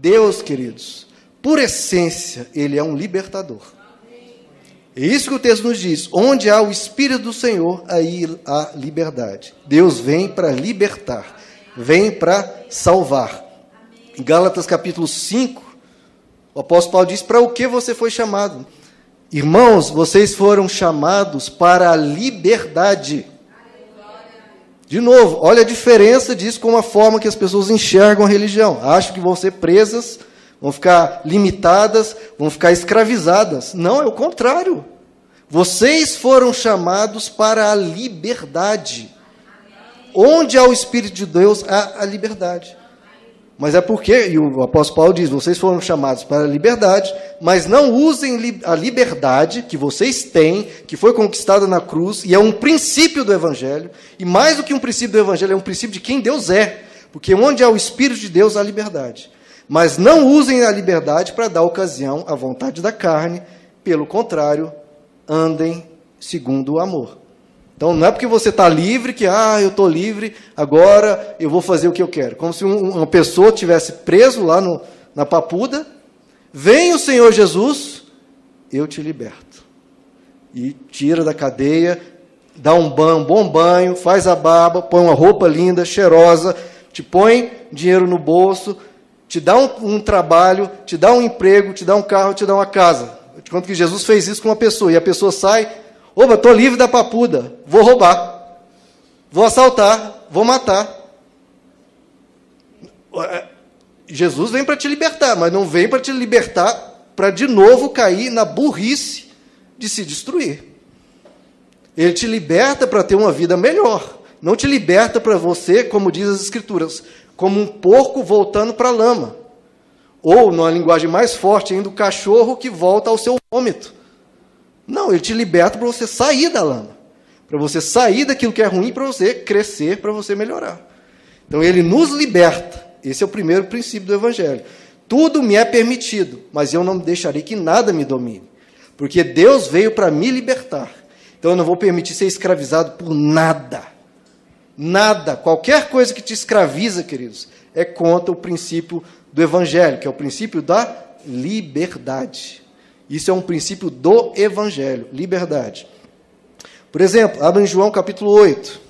Deus, queridos, por essência, ele é um libertador. É isso que o texto nos diz. Onde há o Espírito do Senhor, aí há liberdade. Deus vem para libertar, vem para salvar. Em Gálatas capítulo 5, o apóstolo Paulo diz: Para o que você foi chamado? Irmãos, vocês foram chamados para a liberdade. De novo, olha a diferença disso com a forma que as pessoas enxergam a religião. Acham que vão ser presas, vão ficar limitadas, vão ficar escravizadas. Não, é o contrário. Vocês foram chamados para a liberdade. Onde há o Espírito de Deus, há a liberdade. Mas é porque, e o apóstolo Paulo diz: vocês foram chamados para a liberdade, mas não usem a liberdade que vocês têm, que foi conquistada na cruz, e é um princípio do Evangelho, e mais do que um princípio do Evangelho, é um princípio de quem Deus é, porque onde há o Espírito de Deus, há liberdade. Mas não usem a liberdade para dar ocasião à vontade da carne, pelo contrário, andem segundo o amor. Então não é porque você está livre que, ah, eu estou livre, agora eu vou fazer o que eu quero. Como se um, uma pessoa tivesse preso lá no, na papuda, vem o Senhor Jesus, eu te liberto. E tira da cadeia, dá um banho, um bom banho, faz a barba, põe uma roupa linda, cheirosa, te põe dinheiro no bolso, te dá um, um trabalho, te dá um emprego, te dá um carro, te dá uma casa. Eu te conto que Jesus fez isso com uma pessoa, e a pessoa sai Opa, estou livre da papuda, vou roubar, vou assaltar, vou matar. É, Jesus vem para te libertar, mas não vem para te libertar para de novo cair na burrice de se destruir. Ele te liberta para ter uma vida melhor. Não te liberta para você, como diz as Escrituras, como um porco voltando para a lama. Ou, numa linguagem mais forte ainda, o cachorro que volta ao seu vômito. Não, ele te liberta para você sair da lama. Para você sair daquilo que é ruim, para você crescer, para você melhorar. Então ele nos liberta. Esse é o primeiro princípio do Evangelho. Tudo me é permitido, mas eu não deixarei que nada me domine. Porque Deus veio para me libertar. Então eu não vou permitir ser escravizado por nada. Nada. Qualquer coisa que te escraviza, queridos, é contra o princípio do Evangelho, que é o princípio da liberdade. Isso é um princípio do Evangelho, liberdade. Por exemplo, abra em João capítulo 8.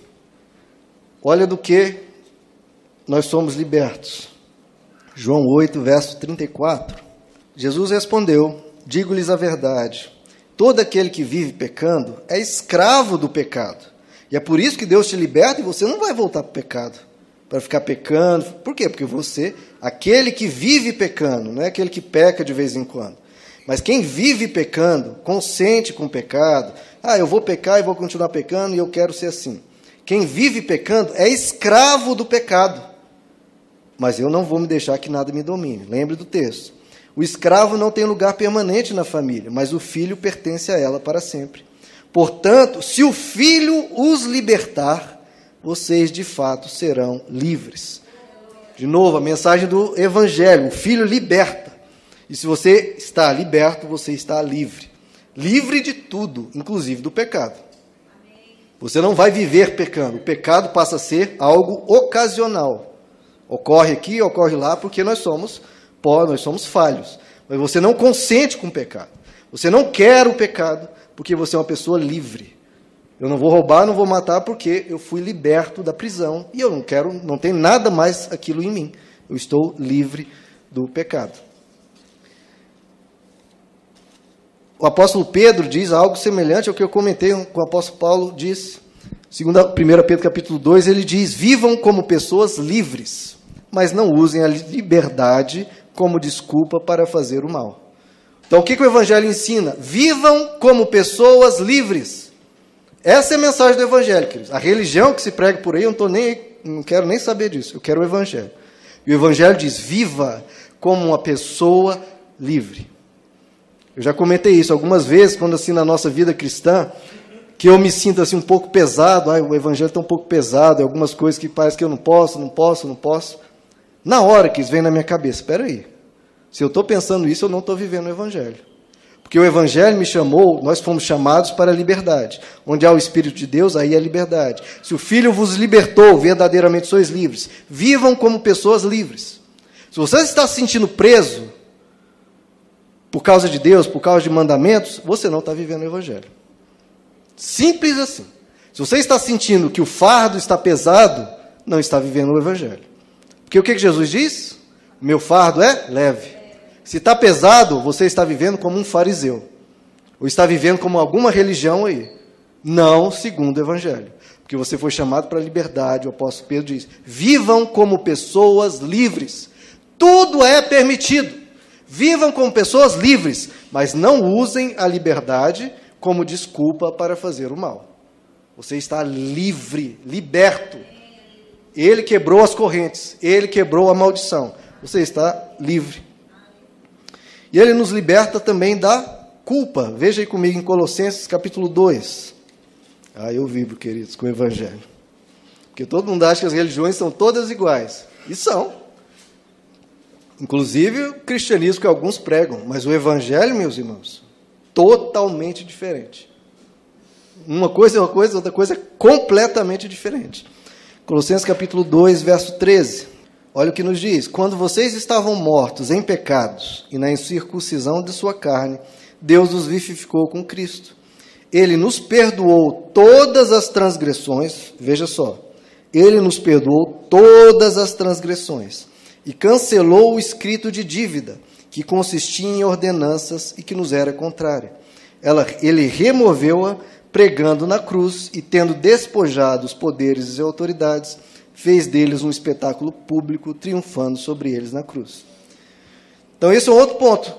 Olha do que nós somos libertos. João 8, verso 34. Jesus respondeu: Digo-lhes a verdade. Todo aquele que vive pecando é escravo do pecado. E é por isso que Deus te liberta e você não vai voltar para o pecado, para ficar pecando. Por quê? Porque você, aquele que vive pecando, não é aquele que peca de vez em quando. Mas quem vive pecando, consente com o pecado, ah, eu vou pecar e vou continuar pecando e eu quero ser assim. Quem vive pecando é escravo do pecado. Mas eu não vou me deixar que nada me domine. Lembre do texto. O escravo não tem lugar permanente na família, mas o filho pertence a ela para sempre. Portanto, se o filho os libertar, vocês de fato serão livres. De novo, a mensagem do evangelho: o filho liberta. E se você está liberto, você está livre. Livre de tudo, inclusive do pecado. Você não vai viver pecando. O pecado passa a ser algo ocasional. Ocorre aqui, ocorre lá, porque nós somos pó, nós somos falhos. Mas você não consente com o pecado. Você não quer o pecado, porque você é uma pessoa livre. Eu não vou roubar, não vou matar, porque eu fui liberto da prisão e eu não quero, não tem nada mais aquilo em mim. Eu estou livre do pecado. O apóstolo Pedro diz algo semelhante ao que eu comentei com o apóstolo Paulo disse. Segundo 1 Pedro capítulo 2, ele diz: "Vivam como pessoas livres, mas não usem a liberdade como desculpa para fazer o mal." Então, o que, que o evangelho ensina? Vivam como pessoas livres. Essa é a mensagem do evangelho, queridos. A religião que se prega por aí, eu não, nem, não quero nem saber disso. Eu quero o evangelho. E o evangelho diz: viva como uma pessoa livre. Eu já comentei isso algumas vezes, quando assim na nossa vida cristã, que eu me sinto assim um pouco pesado, ai, o evangelho está um pouco pesado, algumas coisas que parece que eu não posso, não posso, não posso. Na hora que isso vem na minha cabeça, espera aí, se eu estou pensando isso, eu não estou vivendo o evangelho. Porque o evangelho me chamou, nós fomos chamados para a liberdade. Onde há o Espírito de Deus, aí é liberdade. Se o Filho vos libertou, verdadeiramente sois livres. Vivam como pessoas livres. Se você está se sentindo preso por causa de Deus, por causa de mandamentos, você não está vivendo o Evangelho. Simples assim. Se você está sentindo que o fardo está pesado, não está vivendo o Evangelho. Porque o que Jesus diz? Meu fardo é leve. Se está pesado, você está vivendo como um fariseu. Ou está vivendo como alguma religião aí. Não segundo o Evangelho. Porque você foi chamado para a liberdade. O apóstolo Pedro diz: vivam como pessoas livres. Tudo é permitido. Vivam como pessoas livres, mas não usem a liberdade como desculpa para fazer o mal. Você está livre, liberto. Ele quebrou as correntes, ele quebrou a maldição. Você está livre. E ele nos liberta também da culpa. Veja aí comigo em Colossenses capítulo 2. Ah, eu vibro, queridos, com o evangelho. Porque todo mundo acha que as religiões são todas iguais. E são. Inclusive o cristianismo que alguns pregam, mas o evangelho, meus irmãos, totalmente diferente. Uma coisa é uma coisa, outra coisa é completamente diferente. Colossenses capítulo 2, verso 13. Olha o que nos diz: Quando vocês estavam mortos em pecados e na incircuncisão de sua carne, Deus os vivificou com Cristo. Ele nos perdoou todas as transgressões, veja só, ele nos perdoou todas as transgressões e cancelou o escrito de dívida, que consistia em ordenanças e que nos era contrária. Ela, ele removeu-a pregando na cruz e, tendo despojado os poderes e autoridades, fez deles um espetáculo público, triunfando sobre eles na cruz. Então, esse é um outro ponto.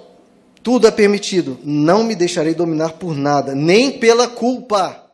Tudo é permitido. Não me deixarei dominar por nada, nem pela culpa.